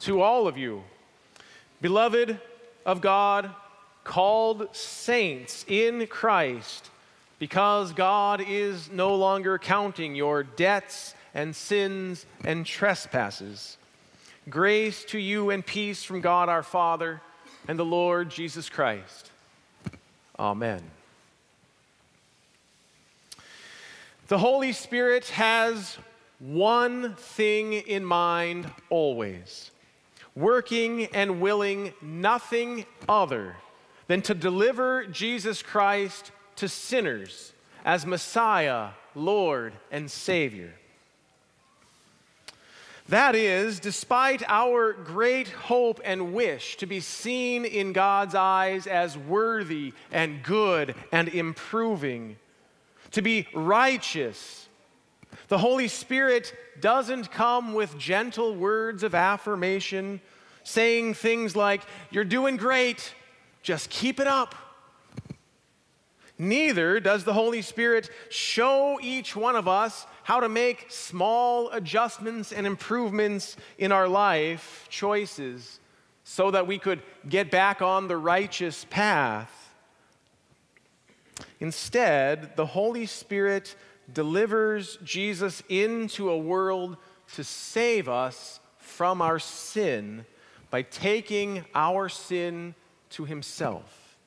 to all of you, beloved of God, called saints in Christ, because God is no longer counting your debts and sins and trespasses. Grace to you and peace from God our Father and the Lord Jesus Christ. Amen. The Holy Spirit has one thing in mind always working and willing nothing other than to deliver Jesus Christ to sinners as Messiah, Lord, and Savior. That is, despite our great hope and wish to be seen in God's eyes as worthy and good and improving, to be righteous, the Holy Spirit doesn't come with gentle words of affirmation, saying things like, You're doing great, just keep it up. Neither does the Holy Spirit show each one of us how to make small adjustments and improvements in our life choices so that we could get back on the righteous path. Instead, the Holy Spirit delivers Jesus into a world to save us from our sin by taking our sin to himself.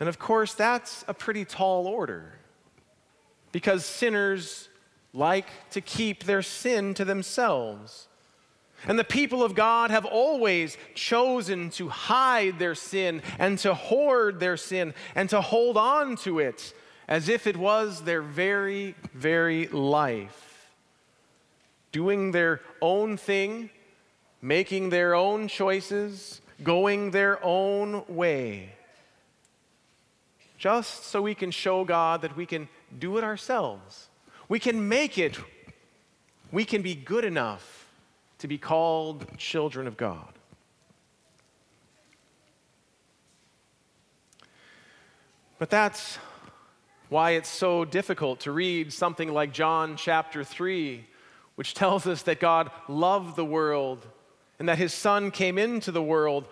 And of course, that's a pretty tall order because sinners like to keep their sin to themselves. And the people of God have always chosen to hide their sin and to hoard their sin and to hold on to it as if it was their very, very life. Doing their own thing, making their own choices, going their own way. Just so we can show God that we can do it ourselves. We can make it. We can be good enough to be called children of God. But that's why it's so difficult to read something like John chapter 3, which tells us that God loved the world and that his Son came into the world,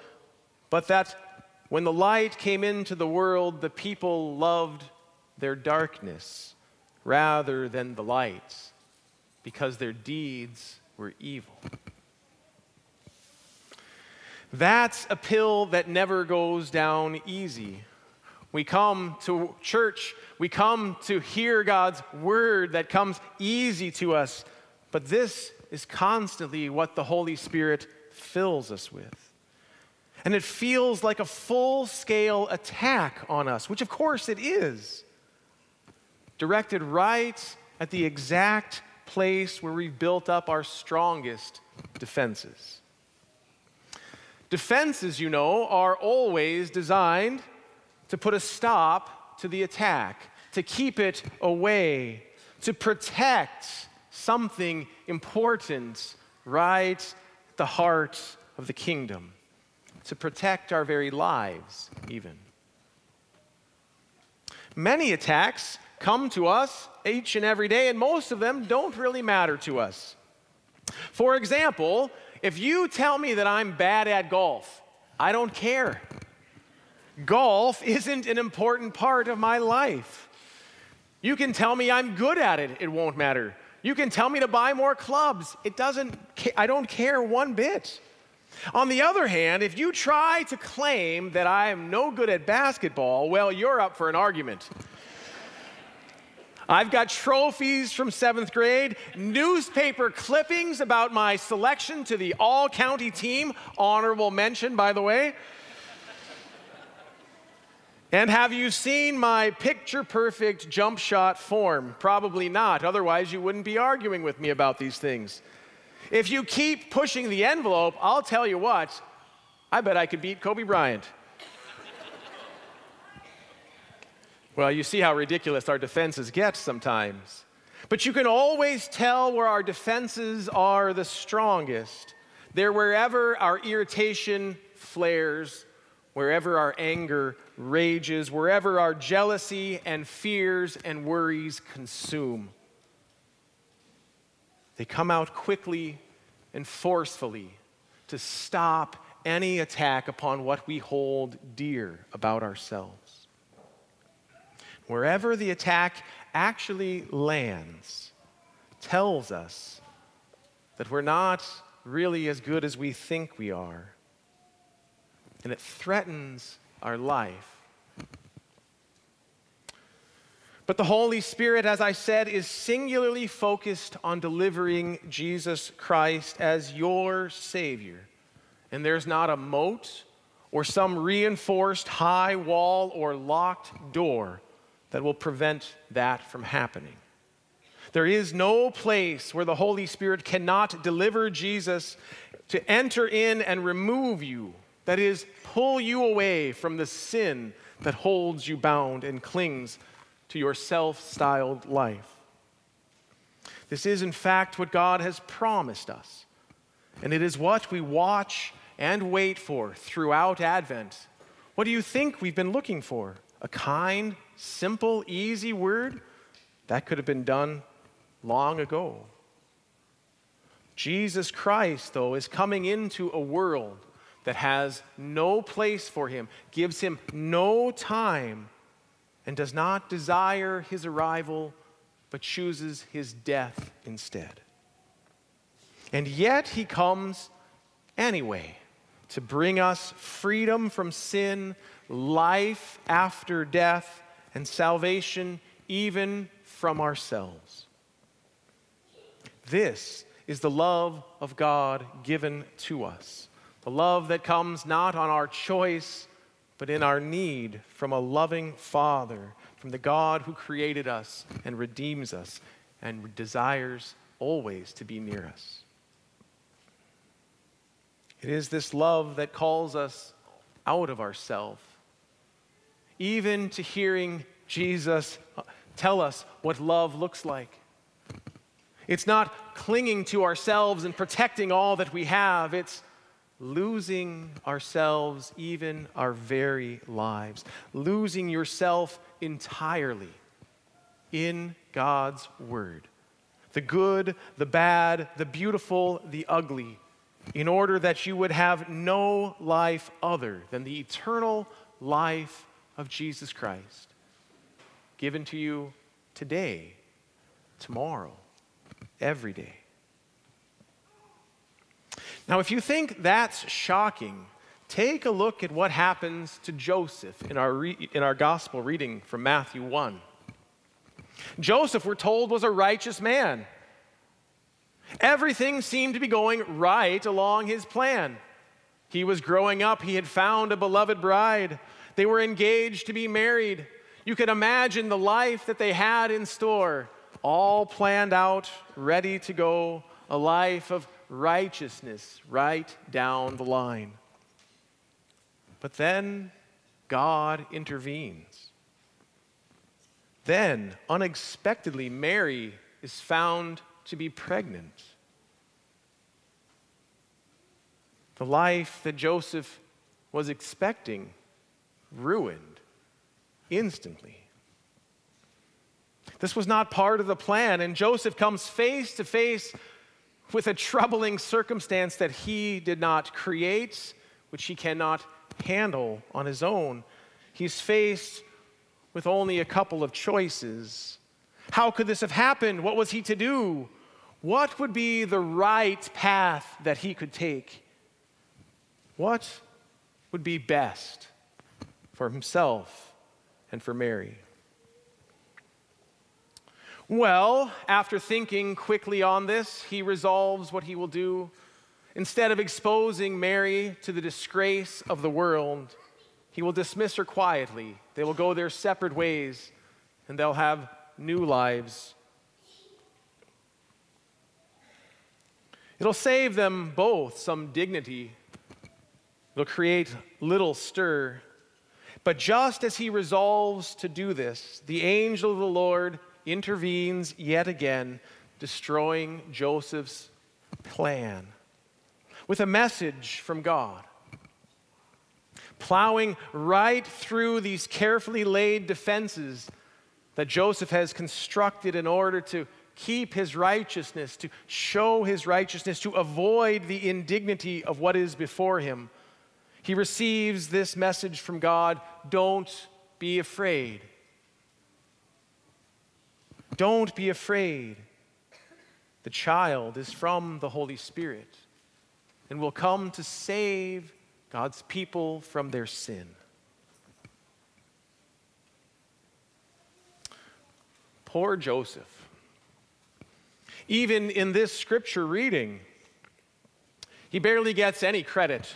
but that when the light came into the world, the people loved their darkness rather than the light because their deeds were evil. That's a pill that never goes down easy. We come to church, we come to hear God's word that comes easy to us, but this is constantly what the Holy Spirit fills us with. And it feels like a full scale attack on us, which of course it is, directed right at the exact place where we've built up our strongest defenses. Defenses, you know, are always designed to put a stop to the attack, to keep it away, to protect something important right at the heart of the kingdom, to protect our very lives, even. Many attacks come to us each and every day, and most of them don't really matter to us. For example, if you tell me that I'm bad at golf, I don't care. Golf isn't an important part of my life. You can tell me I'm good at it, it won't matter. You can tell me to buy more clubs, it doesn't I don't care one bit. On the other hand, if you try to claim that I am no good at basketball, well, you're up for an argument. I've got trophies from seventh grade, newspaper clippings about my selection to the all county team, honorable mention, by the way. And have you seen my picture perfect jump shot form? Probably not, otherwise, you wouldn't be arguing with me about these things. If you keep pushing the envelope, I'll tell you what, I bet I could beat Kobe Bryant. Well, you see how ridiculous our defenses get sometimes. But you can always tell where our defenses are the strongest. They're wherever our irritation flares, wherever our anger rages, wherever our jealousy and fears and worries consume. They come out quickly and forcefully to stop any attack upon what we hold dear about ourselves. Wherever the attack actually lands, tells us that we're not really as good as we think we are, and it threatens our life. But the Holy Spirit, as I said, is singularly focused on delivering Jesus Christ as your Savior. And there's not a moat or some reinforced high wall or locked door that will prevent that from happening. There is no place where the Holy Spirit cannot deliver Jesus to enter in and remove you, that is, pull you away from the sin that holds you bound and clings to your self styled life. This is, in fact, what God has promised us, and it is what we watch and wait for throughout Advent. What do you think we've been looking for? A kind, simple, easy word? That could have been done long ago. Jesus Christ, though, is coming into a world that has no place for him, gives him no time and does not desire his arrival, but chooses his death instead. And yet he comes anyway to bring us freedom from sin, life after death, and salvation even from ourselves. This is the love of God given to us. The love that comes not on our choice, but in our need from a loving Father, from the God who created us and redeems us and desires always to be near us. It is this love that calls us out of ourself, even to hearing Jesus tell us what love looks like. It's not clinging to ourselves and protecting all that we have. It's losing ourselves, even our very lives, losing yourself entirely in God's Word. The good, the bad, the beautiful, the ugly, in order that you would have no life other than the eternal life of Jesus Christ, given to you today, tomorrow, every day. Now, if you think that's shocking, take a look at what happens to Joseph in our, re- in our gospel reading from Matthew 1. Joseph, we're told, was a righteous man. Everything seemed to be going right along his plan. He was growing up, he had found a beloved bride, they were engaged to be married. You could imagine the life that they had in store, all planned out, ready to go, a life of righteousness right down the line. But then God intervenes. Then, unexpectedly, Mary is found to be pregnant. The life that Joseph was expecting ruined instantly. This was not part of the plan, and Joseph comes face to face with a troubling circumstance that he did not create, which he cannot handle on his own. He's faced with only a couple of choices. How could this have happened? What was he to do? What would be the right path that he could take? What would be best for himself and for Mary? Well, after thinking quickly on this, he resolves what he will do. Instead of exposing Mary to the disgrace of the world, he will dismiss her quietly. They will go their separate ways, and they'll have new lives. It'll save them both some dignity. It'll create little stir. But just as he resolves to do this, the angel of the Lord intervenes yet again, destroying Joseph's plan with a message from God. Plowing right through these carefully laid defenses that Joseph has constructed in order to keep his righteousness, to show his righteousness, to avoid the indignity of what is before him. He receives this message from God don't be afraid. Don't be afraid. The child is from the Holy Spirit and will come to save God's people from their sin. Poor Joseph. Even in this scripture reading, he barely gets any credit.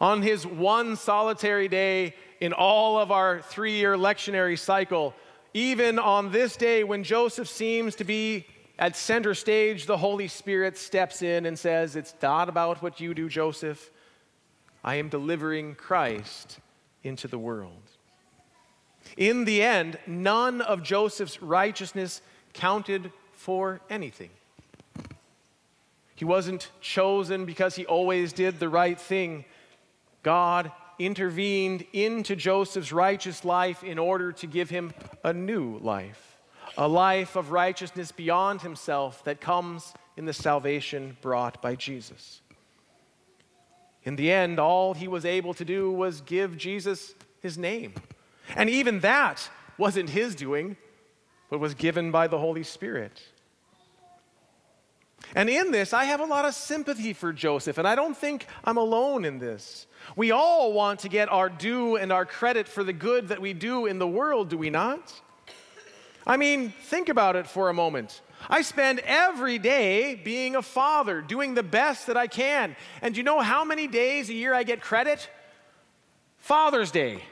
On his one solitary day in all of our three year lectionary cycle, even on this day when Joseph seems to be at center stage, the Holy Spirit steps in and says, It's not about what you do, Joseph. I am delivering Christ into the world. In the end, none of Joseph's righteousness counted for anything. He wasn't chosen because he always did the right thing. God intervened into Joseph's righteous life in order to give him a new life, a life of righteousness beyond himself that comes in the salvation brought by Jesus. In the end, all he was able to do was give Jesus his name. And even that wasn't his doing, but was given by the Holy Spirit. And in this, I have a lot of sympathy for Joseph, and I don't think I'm alone in this. We all want to get our due and our credit for the good that we do in the world, do we not? I mean, think about it for a moment. I spend every day being a father, doing the best that I can. And you know how many days a year I get credit? Father's Day.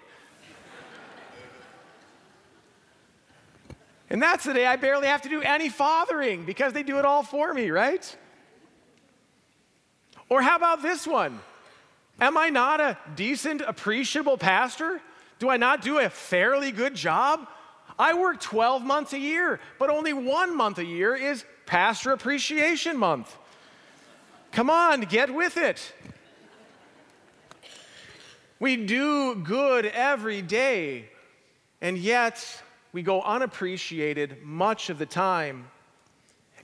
And that's the day I barely have to do any fathering because they do it all for me, right? Or how about this one? Am I not a decent, appreciable pastor? Do I not do a fairly good job? I work 12 months a year, but only one month a year is Pastor Appreciation Month. Come on, get with it. We do good every day, and yet we go unappreciated much of the time.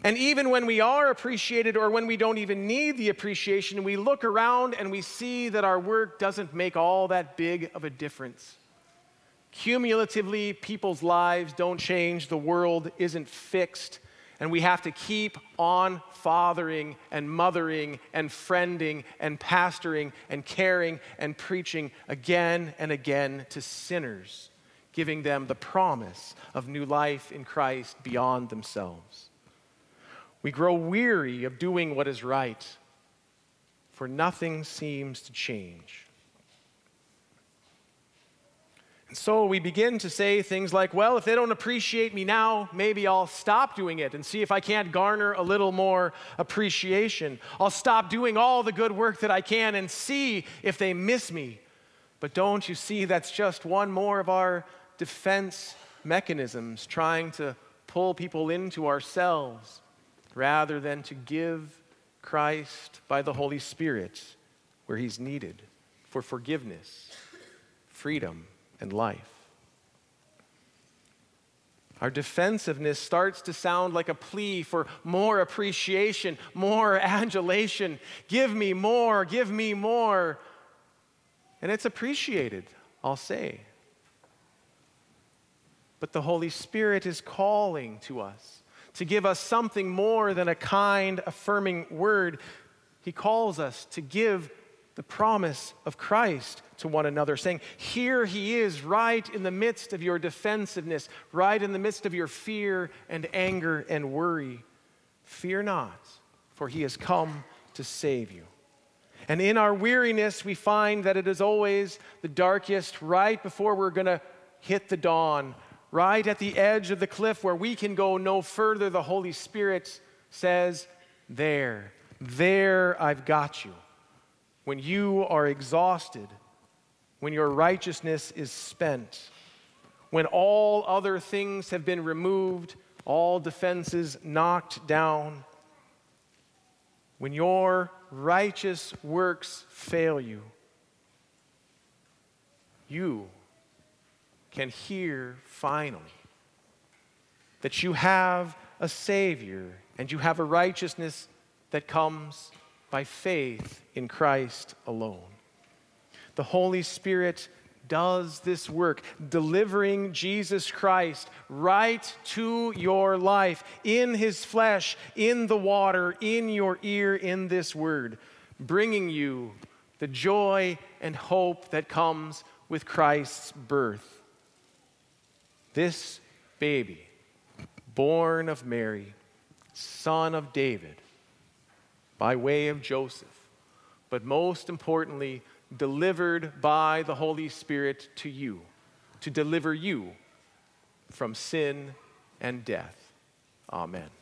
And even when we are appreciated or when we don't even need the appreciation, we look around and we see that our work doesn't make all that big of a difference. Cumulatively, people's lives don't change, the world isn't fixed, and we have to keep on fathering and mothering and friending and pastoring and caring and preaching again and again to sinners giving them the promise of new life in Christ beyond themselves. We grow weary of doing what is right, for nothing seems to change. And so we begin to say things like, well, if they don't appreciate me now, maybe I'll stop doing it and see if I can't garner a little more appreciation. I'll stop doing all the good work that I can and see if they miss me. But don't you see that's just one more of our defense mechanisms trying to pull people into ourselves rather than to give Christ by the Holy Spirit where he's needed for forgiveness, freedom, and life. Our defensiveness starts to sound like a plea for more appreciation, more adulation. Give me more, give me more. And it's appreciated, I'll say. But the Holy Spirit is calling to us to give us something more than a kind, affirming word. He calls us to give the promise of Christ to one another, saying, Here he is, right in the midst of your defensiveness, right in the midst of your fear and anger and worry. Fear not, for he has come to save you. And in our weariness, we find that it is always the darkest, right before we're going to hit the dawn, right at the edge of the cliff where we can go no further, the Holy Spirit says, There, there I've got you. When you are exhausted, when your righteousness is spent, when all other things have been removed, all defenses knocked down, when your righteous works fail you, you can hear finally that you have a Savior and you have a righteousness that comes by faith in Christ alone. The Holy Spirit does this work, delivering Jesus Christ right to your life, in his flesh, in the water, in your ear, in this word, bringing you the joy and hope that comes with Christ's birth. This baby, born of Mary, son of David, by way of Joseph, but most importantly, delivered by the Holy Spirit to you, to deliver you from sin and death. Amen.